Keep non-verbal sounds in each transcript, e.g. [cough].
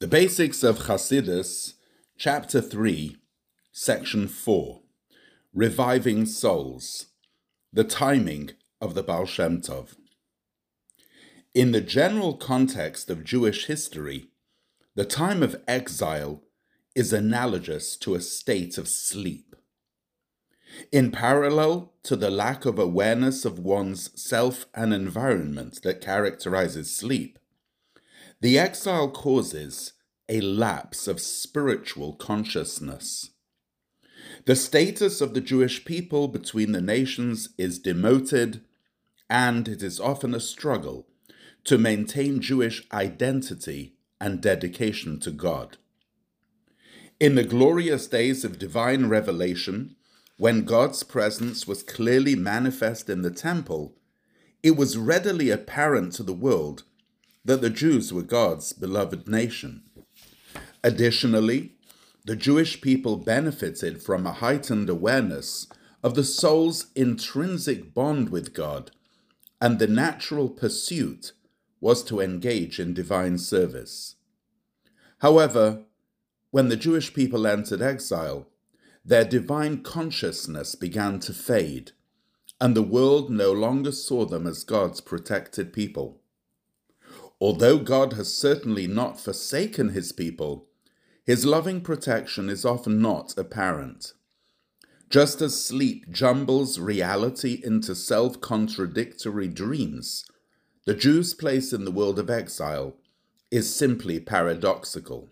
The Basics of Chasidus, Chapter 3, Section 4 Reviving Souls The Timing of the Baal Shem Tov. In the general context of Jewish history, the time of exile is analogous to a state of sleep. In parallel to the lack of awareness of one's self and environment that characterizes sleep, the exile causes a lapse of spiritual consciousness. The status of the Jewish people between the nations is demoted, and it is often a struggle to maintain Jewish identity and dedication to God. In the glorious days of divine revelation, when God's presence was clearly manifest in the temple, it was readily apparent to the world that the Jews were God's beloved nation. Additionally, the Jewish people benefited from a heightened awareness of the soul's intrinsic bond with God, and the natural pursuit was to engage in divine service. However, when the Jewish people entered exile, their divine consciousness began to fade, and the world no longer saw them as God's protected people. Although God has certainly not forsaken his people, his loving protection is often not apparent. Just as sleep jumbles reality into self contradictory dreams, the Jews' place in the world of exile is simply paradoxical.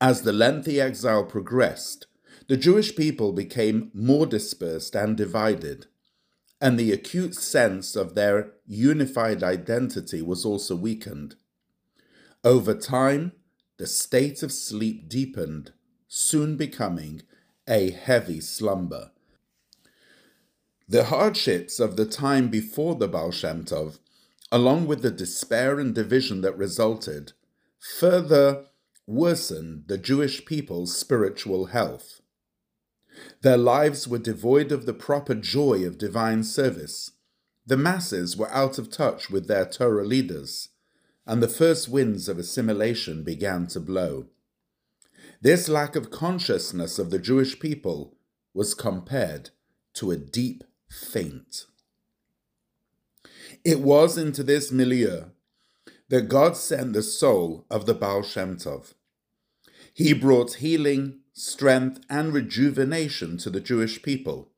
As the lengthy exile progressed, the Jewish people became more dispersed and divided and the acute sense of their unified identity was also weakened. Over time, the state of sleep deepened, soon becoming a heavy slumber. The hardships of the time before the Baal Shem Tov, along with the despair and division that resulted, further worsened the Jewish people's spiritual health. Their lives were devoid of the proper joy of divine service. The masses were out of touch with their Torah leaders, and the first winds of assimilation began to blow. This lack of consciousness of the Jewish people was compared to a deep faint. It was into this milieu that God sent the soul of the Baal Shem Tov. He brought healing, strength, and rejuvenation to the Jewish people,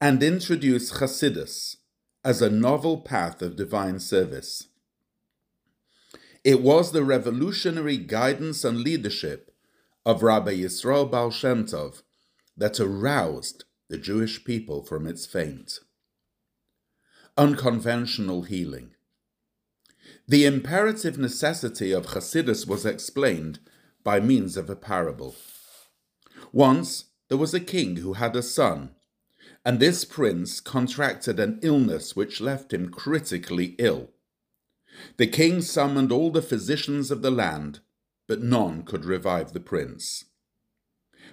and introduced Hasidus as a novel path of divine service. It was the revolutionary guidance and leadership of Rabbi Yisrael Baal Shem Tov that aroused the Jewish people from its faint. Unconventional healing. The imperative necessity of Hasidus was explained by means of a parable. Once there was a king who had a son, and this prince contracted an illness which left him critically ill. The king summoned all the physicians of the land, but none could revive the prince.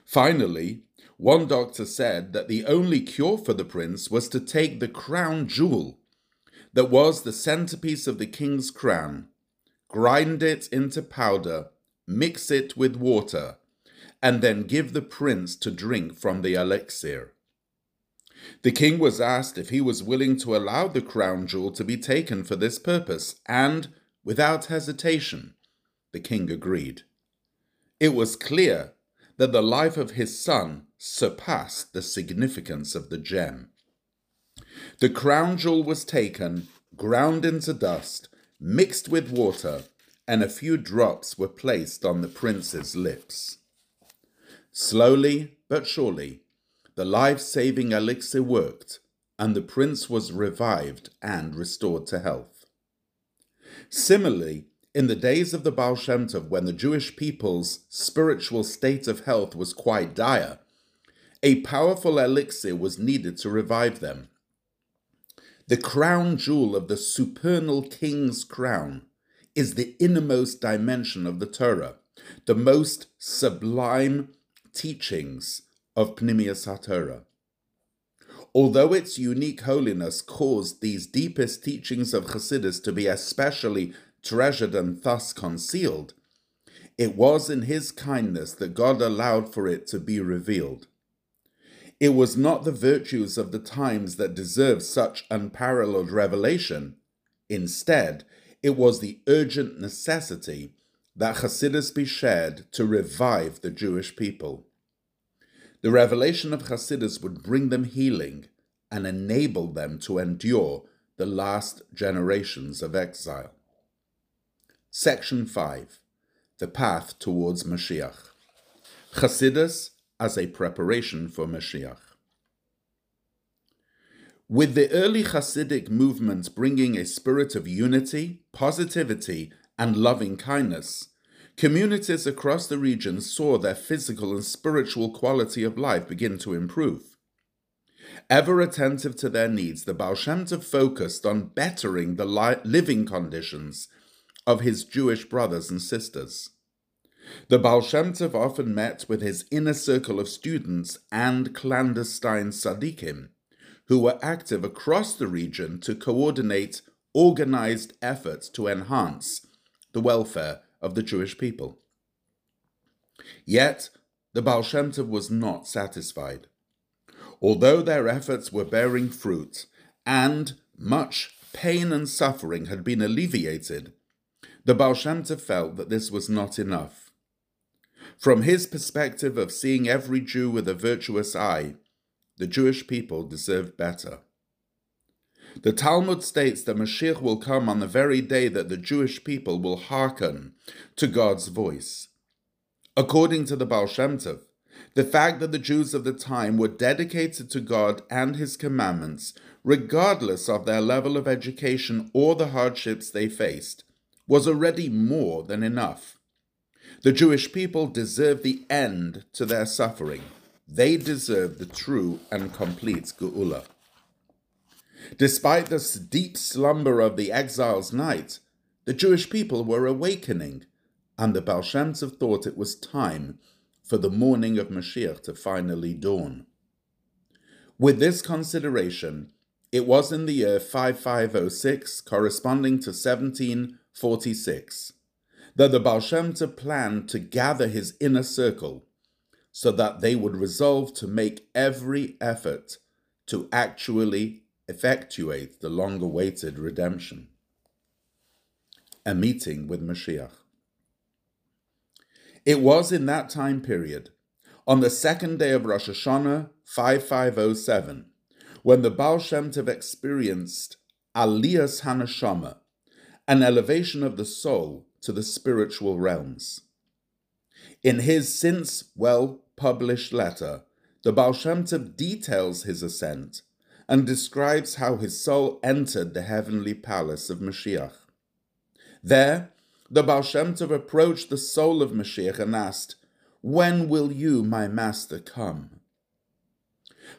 Finally, one doctor said that the only cure for the prince was to take the crown jewel that was the centerpiece of the king's crown, grind it into powder, mix it with water, and then give the prince to drink from the elixir. The king was asked if he was willing to allow the crown jewel to be taken for this purpose, and, without hesitation, the king agreed. It was clear that the life of his son surpassed the significance of the gem. The crown jewel was taken, ground into dust, mixed with water, and a few drops were placed on the prince's lips. Slowly but surely, the life saving elixir worked, and the prince was revived and restored to health. Similarly, in the days of the Baal Shem Tov, when the Jewish people's spiritual state of health was quite dire, a powerful elixir was needed to revive them. The crown jewel of the supernal king's crown is the innermost dimension of the Torah, the most sublime teachings of Pnimius HaTorah. Although its unique holiness caused these deepest teachings of Chassidus to be especially treasured and thus concealed, It was in his kindness that God allowed for it to be revealed. It was not the virtues of the times that deserved such unparalleled revelation. Instead, it was the urgent necessity that Hasidus be shared to revive the Jewish people. The revelation of Hasidus would bring them healing and enable them to endure the last generations of exile. Section 5 The Path Towards Mashiach. Hasidus as a preparation for Mashiach. With the early Hasidic movement bringing a spirit of unity, positivity, and loving kindness, communities across the region saw their physical and spiritual quality of life begin to improve. Ever attentive to their needs, the Baal Shem Tov focused on bettering the li- living conditions of his Jewish brothers and sisters. The Baal Shem Tov often met with his inner circle of students and clandestine tzaddikim, who were active across the region to coordinate organized efforts to enhance the welfare of the Jewish people. Yet, the Baal Shem Tov was not satisfied. Although their efforts were bearing fruit and much pain and suffering had been alleviated, the Baal Shem Tov felt that this was not enough. From his perspective of seeing every Jew with a virtuous eye, the Jewish people deserved better. The Talmud states that Mashiach will come on the very day that the Jewish people will hearken to God's voice. According to the Baal Shem Tov, the fact that the Jews of the time were dedicated to God and His commandments, regardless of their level of education or the hardships they faced, was already more than enough. The Jewish people deserve the end to their suffering. They deserve the true and complete Geula. Despite the deep slumber of the exile's night, the Jewish people were awakening, and the Baal Shem thought it was time for the morning of Mashiach to finally dawn. With this consideration, it was in the year 5506, corresponding to 1746, that the Baal planned to gather his inner circle so that they would resolve to make every effort to actually effectuate the long awaited redemption. A meeting with Mashiach. It was in that time period, on the second day of Rosh Hashanah 5507, when the Baal Shem Tov experienced Aliyas Haneshama, an elevation of the soul to the spiritual realms. In his since well published letter, the Baal Shem Tov details his ascent and describes how his soul entered the heavenly palace of Mashiach. There, the Baal Shem Tov approached the soul of Mashiach and asked, When will you, my master, come?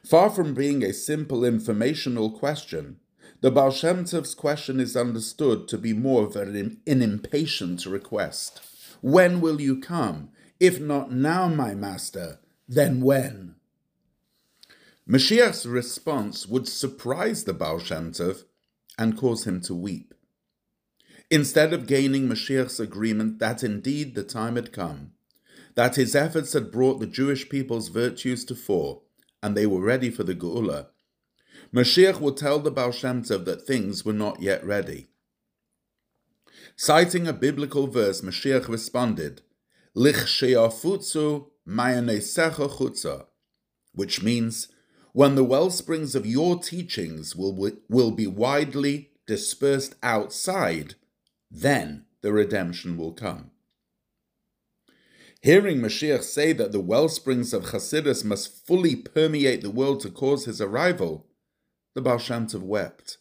Far from being a simple informational question, the Baal Shem Tov's question is understood to be more of an, an impatient request. When will you come? If not now, my master, then when? Mashiach's response would surprise the Baal Shem Tov and cause him to weep. Instead of gaining Mashiach's agreement that indeed the time had come, that his efforts had brought the Jewish people's virtues to fore, and they were ready for the Geula, Mashiach would tell the Baal Shem Tov that things were not yet ready. Citing a biblical verse, Mashiach responded, Lich sheafutzu mayanesecha chutza, which means, when the well springs of your teachings will, will be widely dispersed outside, then the redemption will come. Hearing Mashiach say that the well springs of Chasidus must fully permeate the world to cause his arrival, the Baal Shem Tov wept.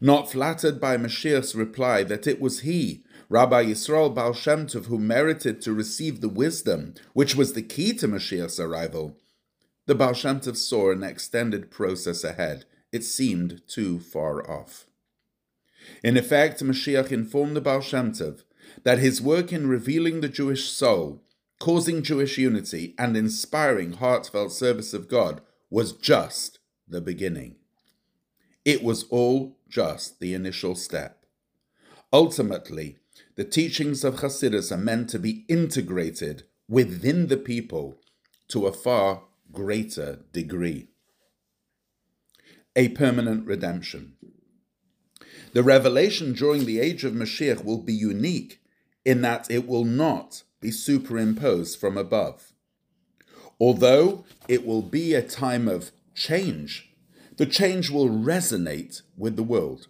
Not flattered by Mashiach's reply that it was he, Rabbi Yisrael Baal Shem Tov, who merited to receive the wisdom which was the key to Mashiach's arrival, the Baal Shem Tov saw an extended process ahead. It seemed too far off. In effect, Mashiach informed the Baal Shem Tov that his work in revealing the Jewish soul, causing Jewish unity, and inspiring heartfelt service of God was just the beginning. It was all just the initial step. Ultimately, the teachings of Hasidus are meant to be integrated within the people to a far greater degree. A permanent redemption. The revelation during the age of Mashiach will be unique in that it will not be superimposed from above. Although it will be a time of change, the change will resonate with the world.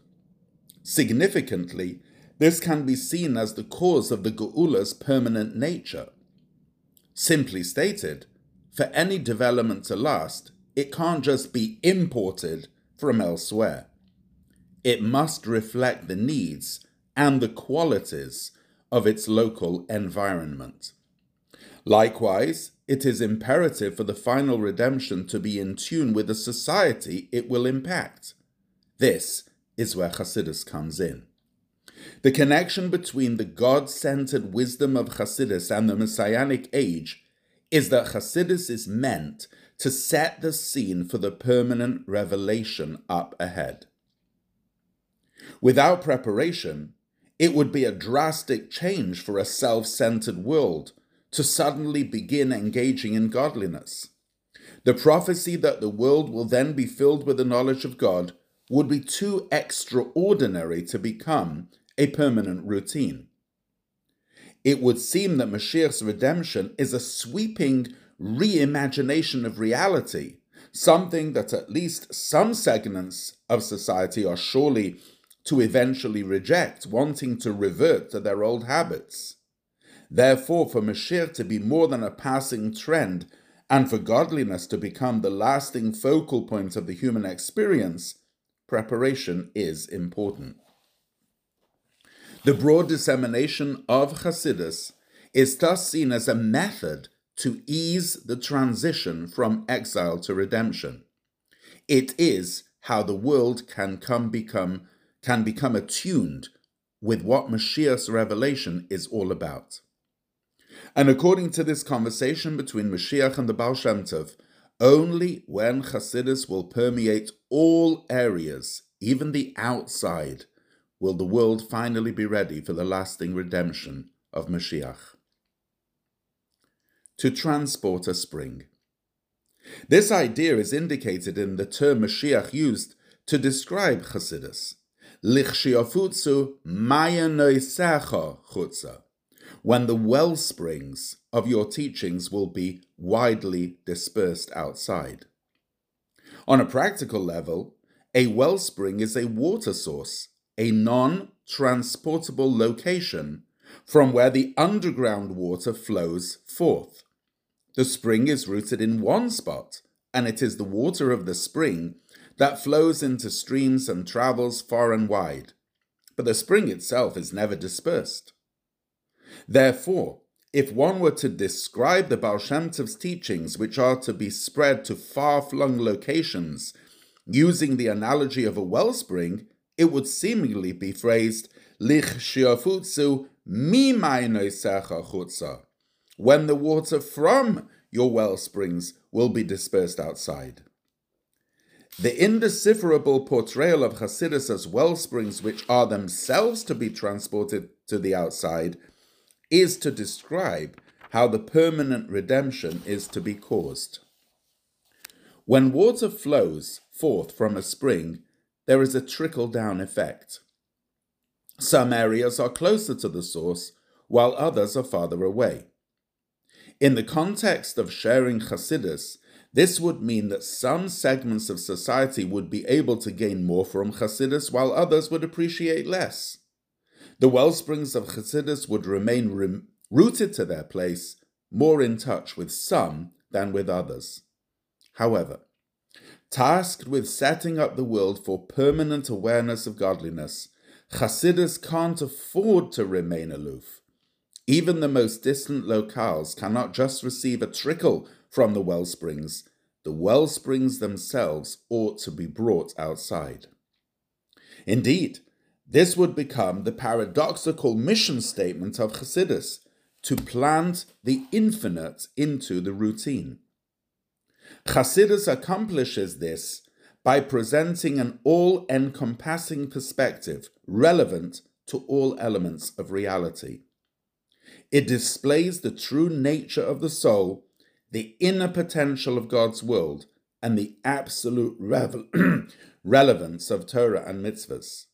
Significantly, this can be seen as the cause of the Geula's permanent nature. Simply stated, for any development to last, it can't just be imported from elsewhere. It must reflect the needs and the qualities of its local environment. Likewise, it is imperative for the final redemption to be in tune with the society it will impact. This is where Hasidus comes in. The connection between the God centered wisdom of Hasidus and the Messianic age is that Hasidus is meant to set the scene for the permanent revelation up ahead. Without preparation, it would be a drastic change for a self centered world to suddenly begin engaging in godliness. The prophecy that the world will then be filled with the knowledge of God would be too extraordinary to become a permanent routine. It would seem that Mashiach's redemption is a sweeping reimagination of reality, something that at least some segments of society are surely to eventually reject, wanting to revert to their old habits. Therefore, for Mashiach to be more than a passing trend, and for godliness to become the lasting focal point of the human experience, preparation is important. The broad dissemination of Hasidus is thus seen as a method to ease the transition from exile to redemption. It is how the world can come become can become attuned with what Mashiach's revelation is all about. And according to this conversation between Mashiach and the Baal Shem Tov, only when Hasidus will permeate all areas, even the outside, will the world finally be ready for the lasting redemption of Mashiach. To transport a spring. This idea is indicated in the term Mashiach used to describe Hasidus lichshiafutsu mayanoisecha chutza, when the well springs of your teachings will be widely dispersed outside. On a practical level, a wellspring is a water source, a non transportable location from where the underground water flows forth. The spring is rooted in one spot, and it is the water of the spring that flows into streams and travels far and wide, but the spring itself is never dispersed. Therefore, if one were to describe the Baal Shem Tov's teachings, which are to be spread to far flung locations, using the analogy of a wellspring, it would seemingly be phrased, Lich shiafutsu chutza, when the water from your well springs will be dispersed outside. The indecipherable portrayal of Hasidus as well springs, which are themselves to be transported to the outside, is to describe how the permanent redemption is to be caused. When water flows forth from a spring, there is a trickle down effect. Some areas are closer to the source, while others are farther away. In the context of sharing Hasidus, this would mean that some segments of society would be able to gain more from Hasidus while others would appreciate less. The well springs of Hasidus would remain rem- rooted to their place, more in touch with some than with others. However, tasked with setting up the world for permanent awareness of godliness, Hasidus can't afford to remain aloof. Even the most distant locales cannot just receive a trickle from the well springs, the well springs themselves ought to be brought outside. Indeed, this would become the paradoxical mission statement of Hasidus to plant the infinite into the routine. Hasidus accomplishes this by presenting an all encompassing perspective relevant to all elements of reality. It displays the true nature of the soul, the inner potential of God's world, and the absolute [clears throat] relevance of Torah and mitzvahs.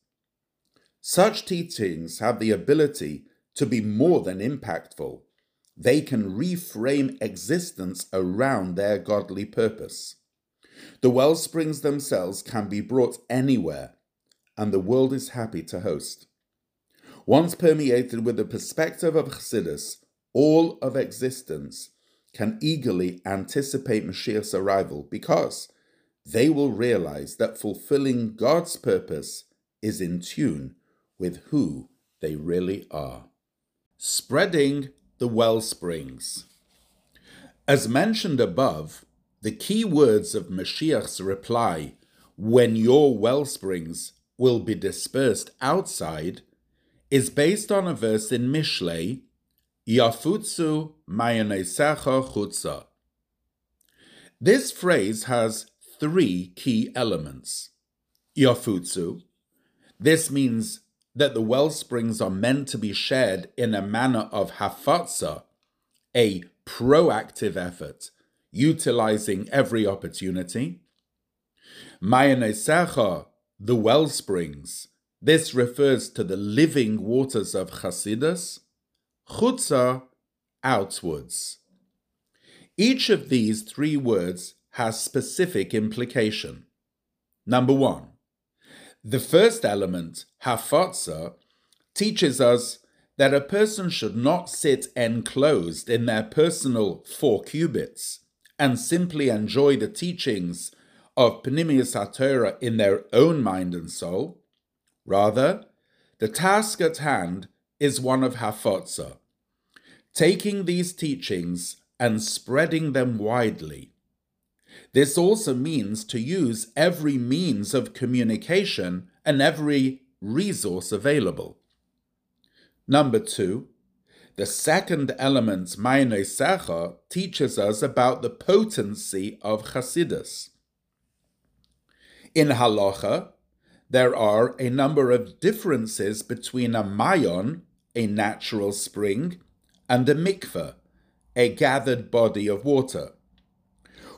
Such teachings have the ability to be more than impactful. They can reframe existence around their godly purpose. The well springs themselves can be brought anywhere, and the world is happy to host. Once permeated with the perspective of Chassidus, all of existence can eagerly anticipate Mashiach's arrival because they will realize that fulfilling God's purpose is in tune with who they really are. Spreading the well springs. As mentioned above, the key words of Mashiach's reply, when your well springs will be dispersed outside, is based on a verse in Mishlei, Yafutsu mayanesecha chutza. This phrase has three key elements. Yafutsu. This means that the well springs are meant to be shared in a manner of hafatza, a proactive effort, utilizing every opportunity. Mayanesecha, the well springs. This refers to the living waters of Chasidus. Chutza, outwards. Each of these three words has specific implication. Number one, the first element, hafotza, teaches us that a person should not sit enclosed in their personal four cubits and simply enjoy the teachings of Pnimius HaTorah in their own mind and soul. Rather, the task at hand is one of hafotza, taking these teachings and spreading them widely this also means to use every means of communication and every resource available. Number two, the second element, Secha, teaches us about the potency of Chasidus. In Halacha, there are a number of differences between a mayon, a natural spring, and a mikveh, a gathered body of water.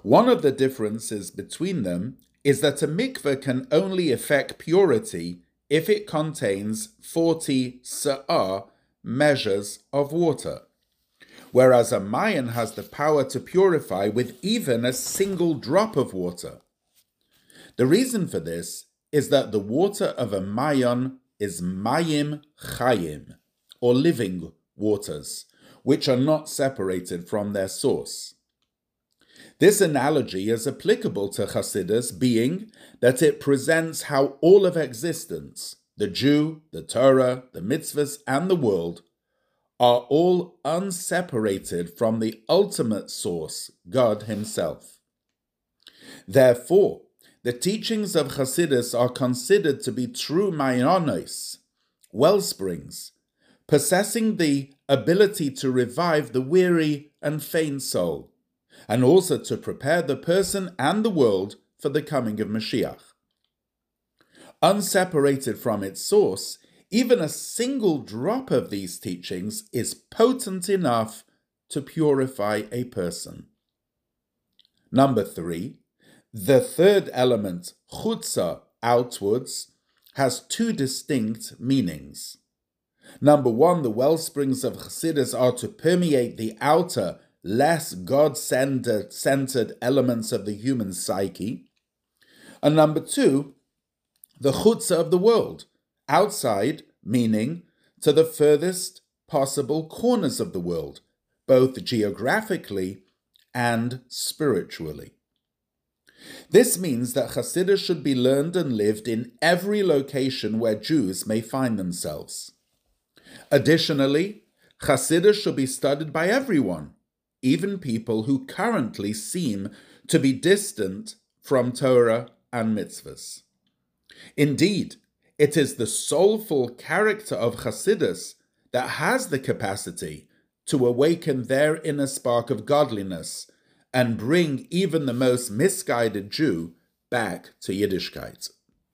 One of the differences between them is that a mikveh can only affect purity if it contains 40 sa'ah measures of water, whereas a mayan has the power to purify with even a single drop of water. The reason for this is that the water of a mayan is mayim chayim, or living waters, which are not separated from their source. This analogy is applicable to Hasidus, being that it presents how all of existence, the Jew, the Torah, the mitzvahs, and the world, are all unseparated from the ultimate source, God Himself. Therefore, the teachings of Hasidus are considered to be true mayonos, well springs, possessing the ability to revive the weary and faint soul and also to prepare the person and the world for the coming of Mashiach. Unseparated from its source, even a single drop of these teachings is potent enough to purify a person. Number three, the third element, chutza, outwards, has two distinct meanings. Number one, the well springs of Chassidus are to permeate the outer less God centered elements of the human psyche. And number two, the chutzah of the world, outside, meaning to the furthest possible corners of the world, both geographically and spiritually. This means that Hasidus should be learned and lived in every location where Jews may find themselves. Additionally, Hasidus should be studied by everyone, even people who currently seem to be distant from Torah and mitzvahs. Indeed, it is the soulful character of Chasidus that has the capacity to awaken their inner spark of godliness and bring even the most misguided Jew back to Yiddishkeit.